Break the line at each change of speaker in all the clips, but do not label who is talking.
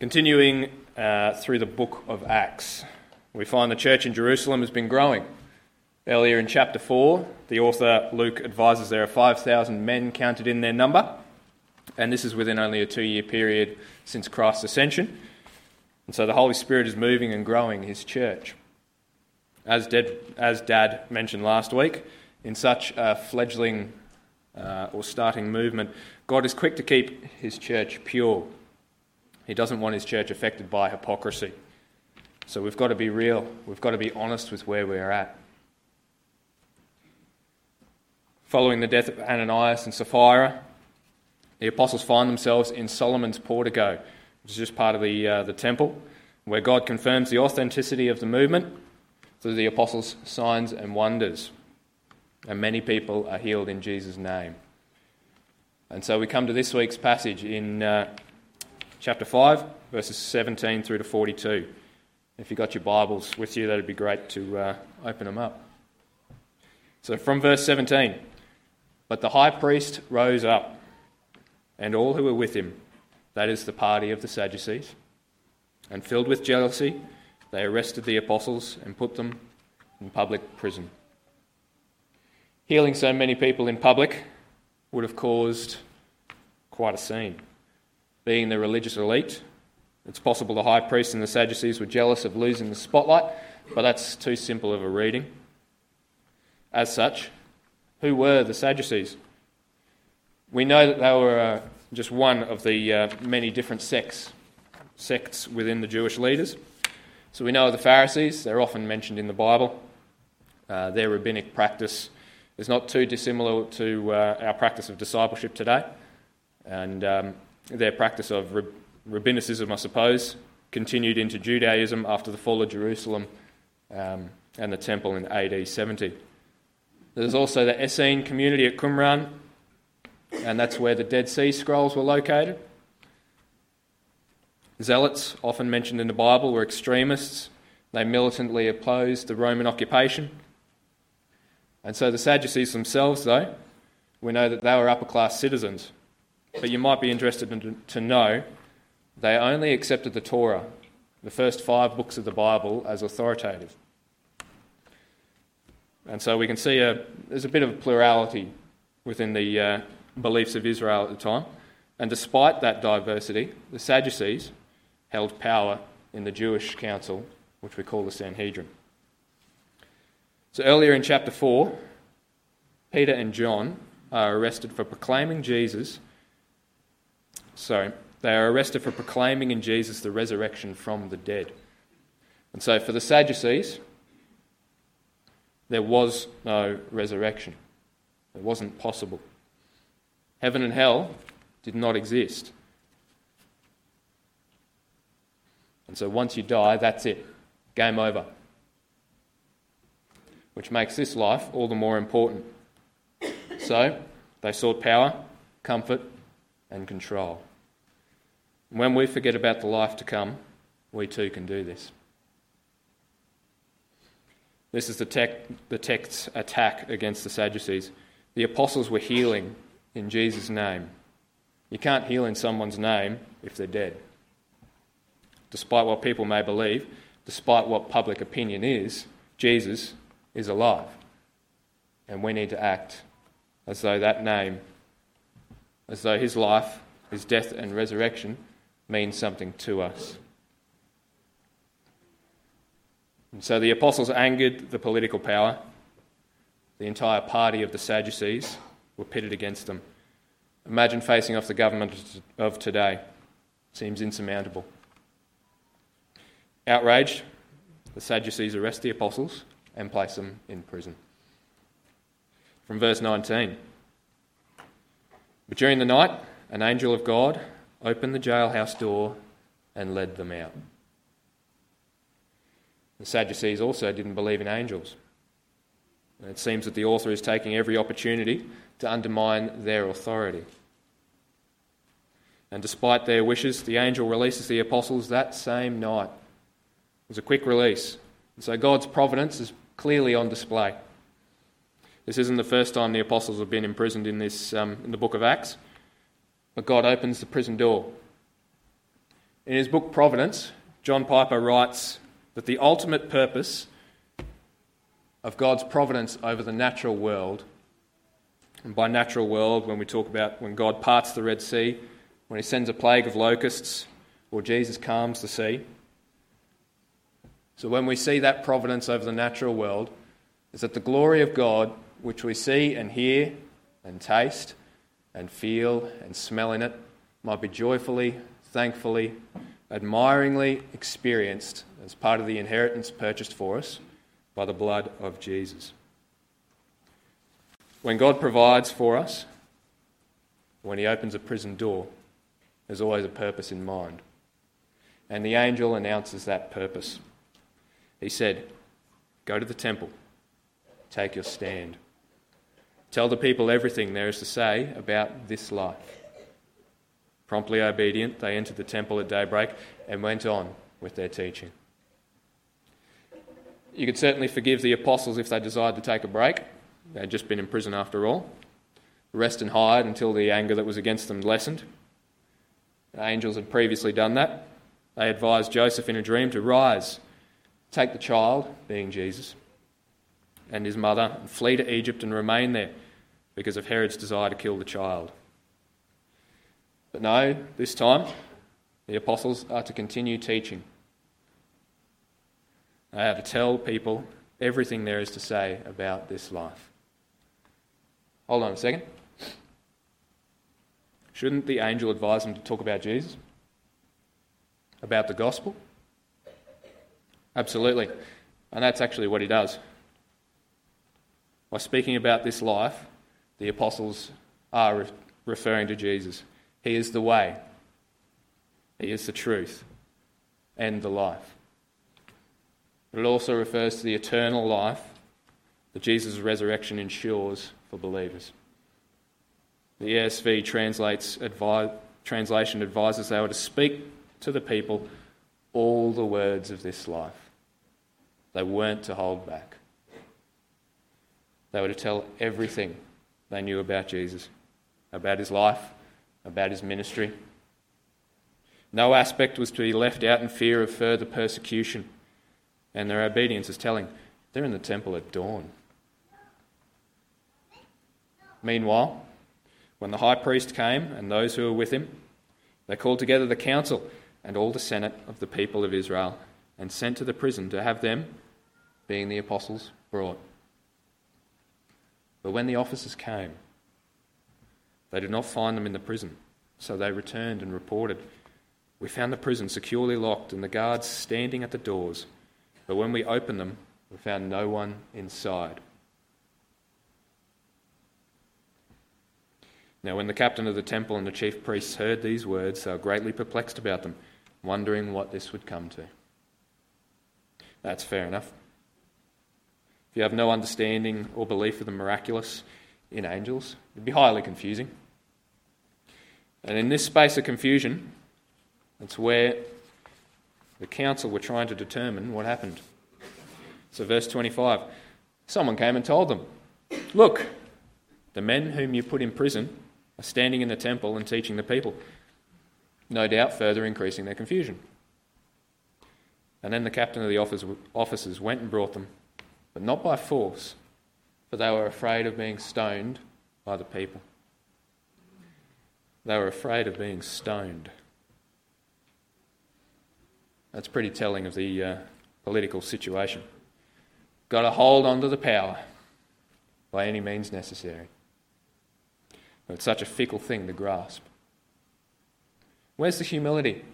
Continuing uh, through the book of Acts, we find the church in Jerusalem has been growing. Earlier in chapter 4, the author Luke advises there are 5,000 men counted in their number, and this is within only a two year period since Christ's ascension. And so the Holy Spirit is moving and growing his church. As Dad, as Dad mentioned last week, in such a fledgling uh, or starting movement, God is quick to keep his church pure he doesn't want his church affected by hypocrisy. So we've got to be real. We've got to be honest with where we're at. Following the death of Ananias and Sapphira, the apostles find themselves in Solomon's portico, which is just part of the, uh, the temple, where God confirms the authenticity of the movement through the apostles' signs and wonders. And many people are healed in Jesus' name. And so we come to this week's passage in uh, chapter 5, verses 17 through to 42. If you've got your Bibles with you, that'd be great to uh, open them up. So, from verse 17 But the high priest rose up, and all who were with him, that is the party of the Sadducees, and filled with jealousy, they arrested the apostles and put them in public prison. Healing so many people in public would have caused quite a scene being the religious elite. It's possible the high priests and the Sadducees were jealous of losing the spotlight, but that's too simple of a reading. As such, who were the Sadducees? We know that they were uh, just one of the uh, many different sects, sects within the Jewish leaders. So we know of the Pharisees, they're often mentioned in the Bible. Uh, their rabbinic practice is not too dissimilar to uh, our practice of discipleship today. And um, their practice of rabbinicism, I suppose, continued into Judaism after the fall of Jerusalem um, and the temple in AD 70. There's also the Essene community at Qumran, and that's where the Dead Sea Scrolls were located. Zealots, often mentioned in the Bible, were extremists. They militantly opposed the Roman occupation. And so the Sadducees themselves, though, we know that they were upper class citizens but you might be interested in, to know they only accepted the Torah, the first five books of the Bible, as authoritative. And so we can see a, there's a bit of a plurality within the uh, beliefs of Israel at the time. And despite that diversity, the Sadducees held power in the Jewish council, which we call the Sanhedrin. So earlier in chapter 4, Peter and John are arrested for proclaiming Jesus sorry, they are arrested for proclaiming in Jesus the resurrection from the dead. And so for the Sadducees, there was no resurrection. It wasn't possible. Heaven and hell did not exist. And so once you die, that's it. Game over. Which makes this life all the more important. So they sought power, comfort, and control. When we forget about the life to come, we too can do this. This is the, tech, the text's attack against the Sadducees. The apostles were healing in Jesus' name. You can't heal in someone's name if they're dead. Despite what people may believe, despite what public opinion is, Jesus is alive. And we need to act as though that name, as though his life, his death and resurrection mean something to us. And so the apostles angered the political power. The entire party of the Sadducees were pitted against them. Imagine facing off the government of today. Seems insurmountable. Outraged, the Sadducees arrest the apostles and place them in prison. From verse 19. But during the night, an angel of God opened the jailhouse door, and led them out. The Sadducees also didn't believe in angels. And it seems that the author is taking every opportunity to undermine their authority. And despite their wishes, the angel releases the apostles that same night. It was a quick release. And so God's providence is clearly on display. This isn't the first time the apostles have been imprisoned in, this, um, in the book of Acts. But God opens the prison door. In his book Providence, John Piper writes that the ultimate purpose of God's providence over the natural world, and by natural world, when we talk about when God parts the Red Sea, when he sends a plague of locusts, or Jesus calms the sea. So when we see that providence over the natural world, is that the glory of God, which we see and hear and taste and feel and smell in it, might be joyfully, thankfully, admiringly experienced as part of the inheritance purchased for us by the blood of Jesus. When God provides for us, when He opens a prison door, there's always a purpose in mind. And the angel announces that purpose. He said, Go to the temple, take your stand. Tell the people everything there is to say about this life. Promptly obedient, they entered the temple at daybreak and went on with their teaching. You could certainly forgive the apostles if they desired to take a break. They'd just been in prison after all. Rest and hide until the anger that was against them lessened. The angels had previously done that. They advised Joseph in a dream to rise, take the child, being Jesus, and his mother, and flee to Egypt and remain there because of Herod's desire to kill the child. But no, this time, the apostles are to continue teaching. They are to tell people everything there is to say about this life. Hold on a second. Shouldn't the angel advise them to talk about Jesus? About the gospel? Absolutely. And that's actually what he does. By speaking about this life, the apostles are re- referring to Jesus. He is the way, He is the truth, and the life. But it also refers to the eternal life that Jesus' resurrection ensures for believers. The ESV translates, advi- translation advises they were to speak to the people all the words of this life. They weren't to hold back. They were to tell everything they knew about Jesus, about his life, about his ministry. No aspect was to be left out in fear of further persecution, and their obedience is telling. They're in the temple at dawn. Meanwhile, when the high priest came and those who were with him, they called together the council and all the senate of the people of Israel and sent to the prison to have them, being the apostles, brought. But when the officers came, they did not find them in the prison, so they returned and reported. We found the prison securely locked and the guards standing at the doors, but when we opened them, we found no one inside. Now, when the captain of the temple and the chief priests heard these words, they were greatly perplexed about them, wondering what this would come to. That's fair enough. You have no understanding or belief of the miraculous in angels, it'd be highly confusing. And in this space of confusion, that's where the council were trying to determine what happened. So, verse 25 someone came and told them, Look, the men whom you put in prison are standing in the temple and teaching the people, no doubt further increasing their confusion. And then the captain of the officers went and brought them, but not by force, for they were afraid of being stoned by the people. They were afraid of being stoned. That's pretty telling of the uh, political situation. Got to hold on to the power by any means necessary. But It's such a fickle thing to grasp. Where's the humility?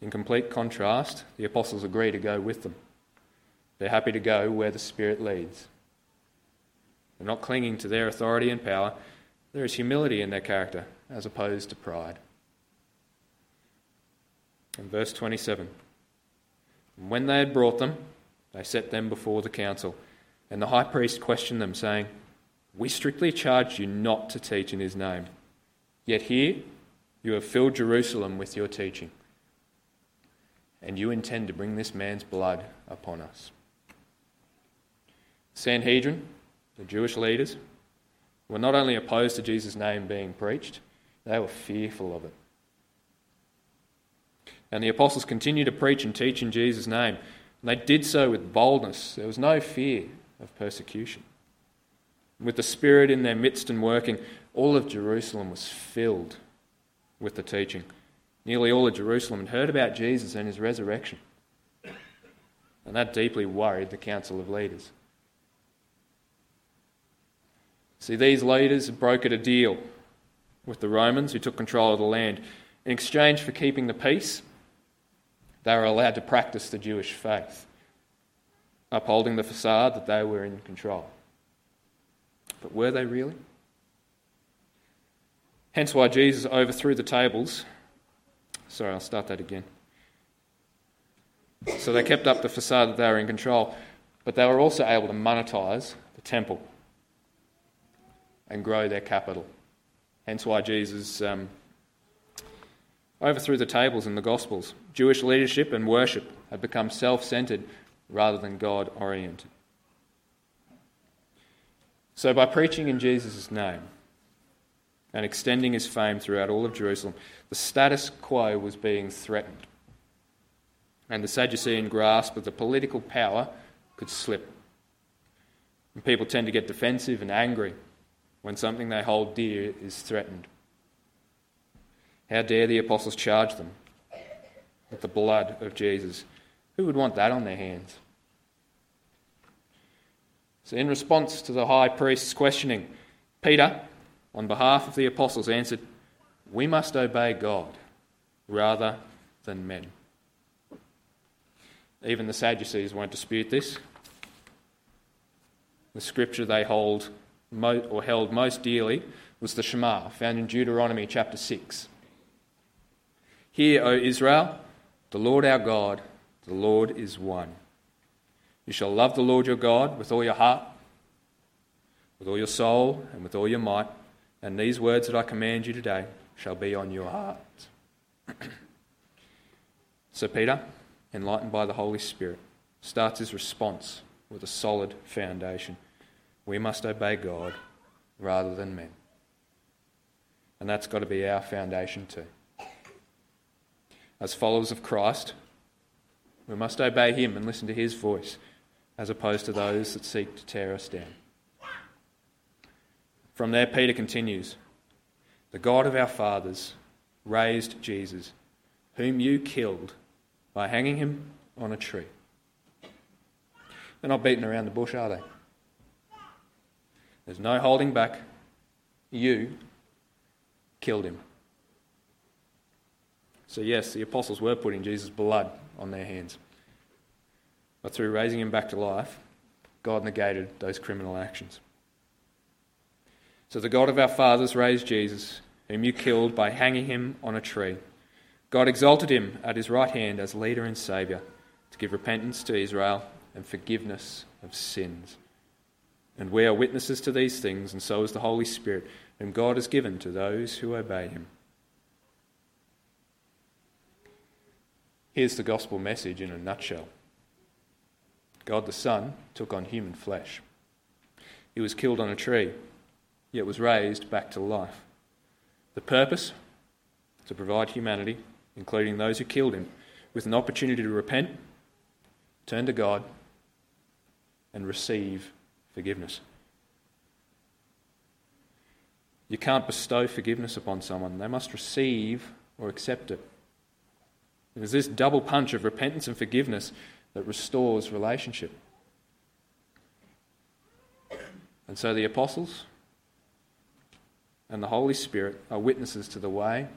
In complete contrast, the apostles agree to go with them. They're happy to go where the Spirit leads. They're not clinging to their authority and power. There is humility in their character as opposed to pride. In verse 27, when they had brought them, they set them before the council, and the high priest questioned them, saying, we strictly charged you not to teach in his name. Yet here you have filled Jerusalem with your teaching, and you intend to bring this man's blood upon us. Sanhedrin, the Jewish leaders, were not only opposed to Jesus' name being preached, they were fearful of it. And the apostles continued to preach and teach in Jesus' name. And they did so with boldness. There was no fear of persecution. With the Spirit in their midst and working, all of Jerusalem was filled with the teaching. Nearly all of Jerusalem had heard about Jesus and his resurrection. And that deeply worried the council of leaders. See, these leaders brokered a deal with the Romans who took control of the land. In exchange for keeping the peace, they were allowed to practice the Jewish faith, upholding the facade that they were in control. But were they really? Hence why Jesus overthrew the tables. Sorry, I'll start that again. So they kept up the facade that they were in control, but they were also able to monetize the temple and grow their capital. Hence why Jesus um, overthrew the tables in the Gospels. Jewish leadership and worship had become self centered rather than God oriented. So, by preaching in Jesus' name and extending his fame throughout all of Jerusalem, the status quo was being threatened. And the Sadducean grasp of the political power could slip. And people tend to get defensive and angry when something they hold dear is threatened. How dare the apostles charge them with the blood of Jesus? Who would want that on their hands? So, in response to the high priest's questioning, Peter, on behalf of the apostles, answered, We must obey God rather than men. Even the Sadducees won't dispute this. The scripture they hold or held most dearly was the Shema, found in Deuteronomy chapter 6. Hear, O Israel, the Lord our God, the Lord is one. You shall love the Lord your God with all your heart, with all your soul, and with all your might, and these words that I command you today shall be on your heart. so, Peter, enlightened by the Holy Spirit, starts his response with a solid foundation. We must obey God rather than men. And that's got to be our foundation too. As followers of Christ, we must obey Him and listen to His voice as opposed to those that seek to tear us down. From there, Peter continues The God of our fathers raised Jesus, whom you killed by hanging him on a tree. They're not beating around the bush, are they? There's no holding back. You killed him. So, yes, the apostles were putting Jesus' blood on their hands. But through raising him back to life, God negated those criminal actions. So, the God of our fathers raised Jesus, whom you killed by hanging him on a tree. God exalted him at his right hand as leader and saviour to give repentance to Israel and forgiveness of sins. And we are witnesses to these things, and so is the Holy Spirit, whom God has given to those who obey him. Here's the gospel message in a nutshell God the Son took on human flesh. He was killed on a tree, yet was raised back to life. The purpose? To provide humanity, including those who killed him, with an opportunity to repent, turn to God, and receive forgiveness. You can't bestow forgiveness upon someone, they must receive or accept it. It is this double punch of repentance and forgiveness that restores relationship. And so the apostles and the Holy Spirit are witnesses to the way,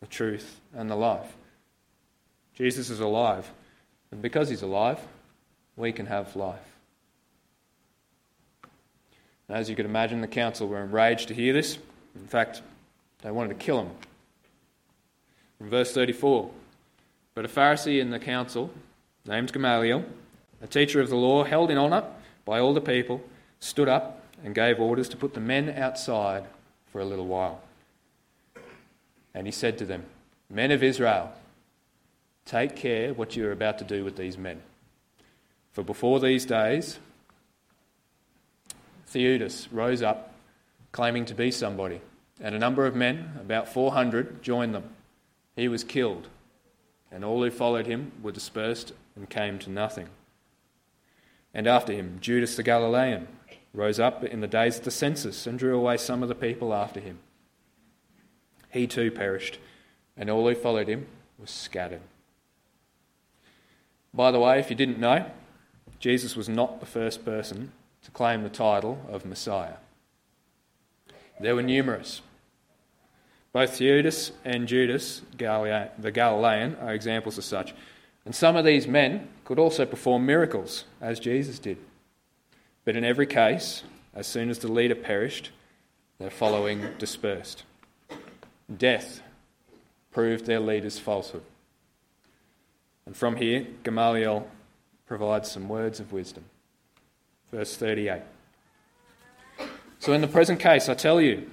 the truth, and the life. Jesus is alive, and because he's alive, we can have life. As you could imagine, the council were enraged to hear this. In fact, they wanted to kill him. From verse 34 But a Pharisee in the council, named Gamaliel, a teacher of the law, held in honour by all the people, stood up and gave orders to put the men outside for a little while. And he said to them, Men of Israel, take care what you are about to do with these men. For before these days, Theudas rose up, claiming to be somebody, and a number of men, about 400, joined them. He was killed, and all who followed him were dispersed and came to nothing. And after him, Judas the Galilean rose up in the days of the census and drew away some of the people after him. He too perished, and all who followed him were scattered. By the way, if you didn't know, Jesus was not the first person to claim the title of Messiah. There were numerous. Both Theudas and Judas, the Galilean, are examples of such. And some of these men could also perform miracles, as Jesus did. But in every case, as soon as the leader perished, their following dispersed. Death proved their leader's falsehood. And from here, Gamaliel provides some words of wisdom. Verse 38. So, in the present case, I tell you,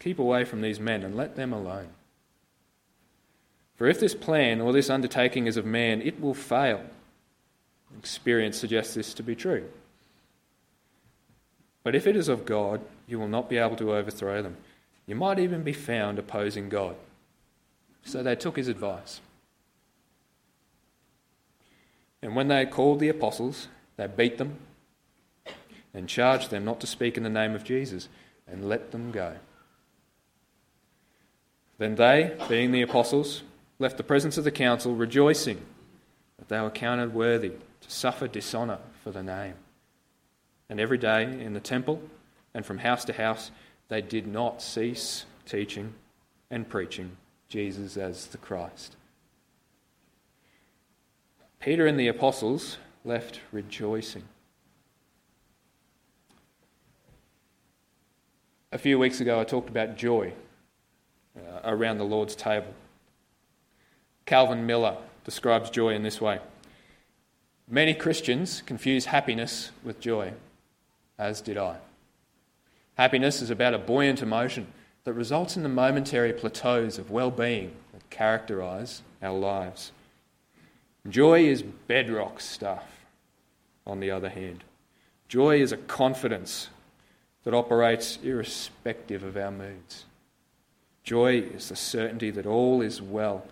keep away from these men and let them alone. For if this plan or this undertaking is of man, it will fail. Experience suggests this to be true. But if it is of God, you will not be able to overthrow them. You might even be found opposing God. So they took his advice. And when they had called the apostles, they beat them and charged them not to speak in the name of Jesus and let them go. Then they, being the apostles, left the presence of the council, rejoicing that they were counted worthy to suffer dishonour for the name. And every day in the temple and from house to house, they did not cease teaching and preaching Jesus as the Christ. Peter and the apostles left rejoicing. A few weeks ago, I talked about joy uh, around the Lord's table. Calvin Miller describes joy in this way Many Christians confuse happiness with joy, as did I. Happiness is about a buoyant emotion that results in the momentary plateaus of well being that characterise our lives. Joy is bedrock stuff, on the other hand. Joy is a confidence that operates irrespective of our moods. Joy is the certainty that all is well,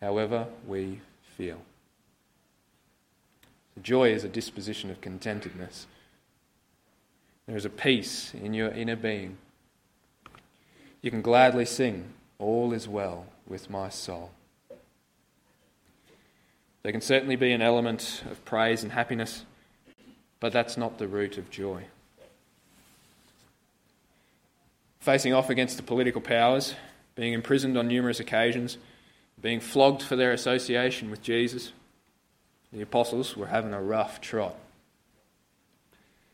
however we feel. Joy is a disposition of contentedness. There is a peace in your inner being. You can gladly sing, All is well with my soul. There can certainly be an element of praise and happiness, but that's not the root of joy. Facing off against the political powers, being imprisoned on numerous occasions, being flogged for their association with Jesus, the apostles were having a rough trot.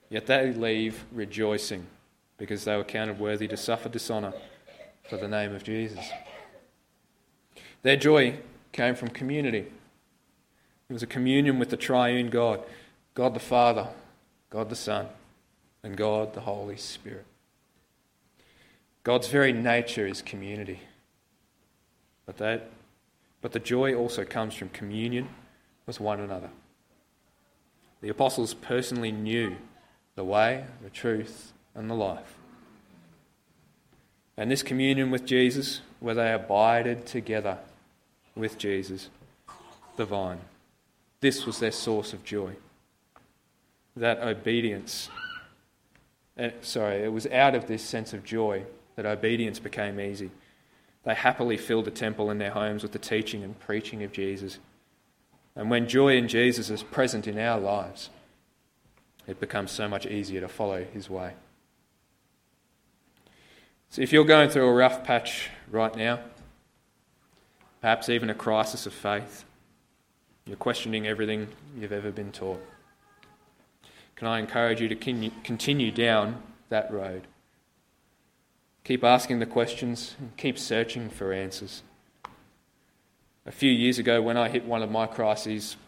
Yet they leave rejoicing because they were counted worthy to suffer dishonour for the name of Jesus. Their joy came from community. It was a communion with the triune God God the Father, God the Son, and God the Holy Spirit. God's very nature is community. But, that, but the joy also comes from communion with one another. The apostles personally knew the way, the truth, and the life. And this communion with Jesus, where they abided together with Jesus, the vine, this was their source of joy. That obedience, eh, sorry, it was out of this sense of joy that obedience became easy. They happily filled the temple in their homes with the teaching and preaching of Jesus. And when joy in Jesus is present in our lives, it becomes so much easier to follow his way. So if you're going through a rough patch right now, perhaps even a crisis of faith, you're questioning everything you've ever been taught, can I encourage you to continue down that road? Keep asking the questions and keep searching for answers. A few years ago, when I hit one of my crises,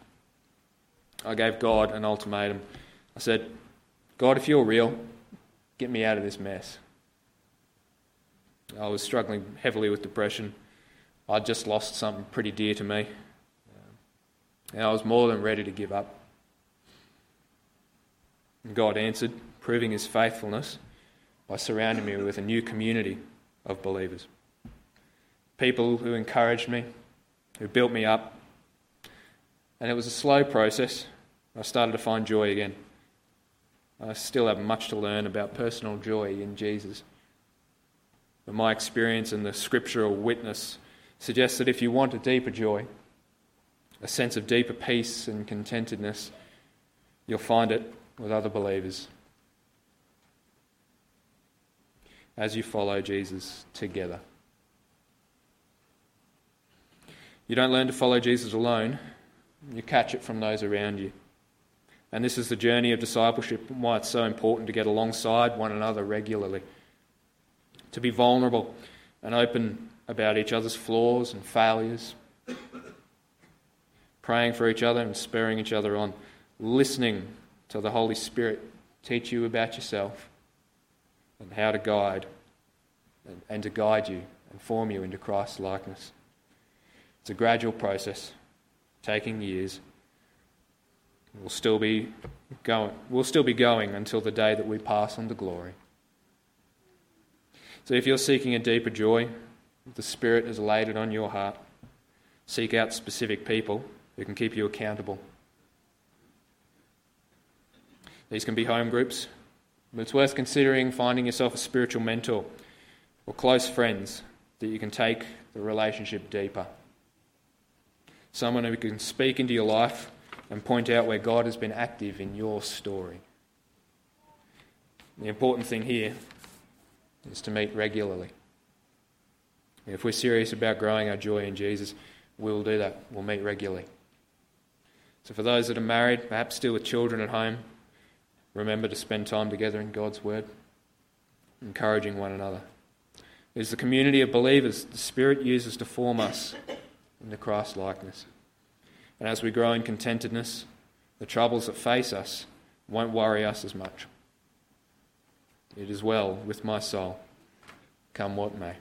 I gave God an ultimatum. I said, God, if you're real, get me out of this mess. I was struggling heavily with depression. I'd just lost something pretty dear to me. And I was more than ready to give up. God answered, proving his faithfulness by surrounding me with a new community of believers. People who encouraged me, who built me up. And it was a slow process. I started to find joy again. I still have much to learn about personal joy in Jesus. But my experience and the scriptural witness suggests that if you want a deeper joy, a sense of deeper peace and contentedness, you'll find it with other believers as you follow Jesus together. You don't learn to follow Jesus alone, you catch it from those around you. And this is the journey of discipleship and why it's so important to get alongside one another regularly. To be vulnerable and open about each other's flaws and failures. Praying for each other and spurring each other on. Listening to the Holy Spirit teach you about yourself and how to guide and, to guide you and form you into Christ's likeness. It's a gradual process, taking years. We'll still be going. We'll still be going until the day that we pass on to glory. So, if you're seeking a deeper joy, the Spirit has laid it on your heart. Seek out specific people who can keep you accountable. These can be home groups, but it's worth considering finding yourself a spiritual mentor or close friends that you can take the relationship deeper. Someone who can speak into your life and point out where God has been active in your story. The important thing here is to meet regularly. If we're serious about growing our joy in Jesus, we'll do that. We'll meet regularly. So, for those that are married, perhaps still with children at home, remember to spend time together in God's Word, encouraging one another. It is the community of believers the Spirit uses to form us into Christ likeness. And as we grow in contentedness, the troubles that face us won't worry us as much. It is well with my soul, come what may.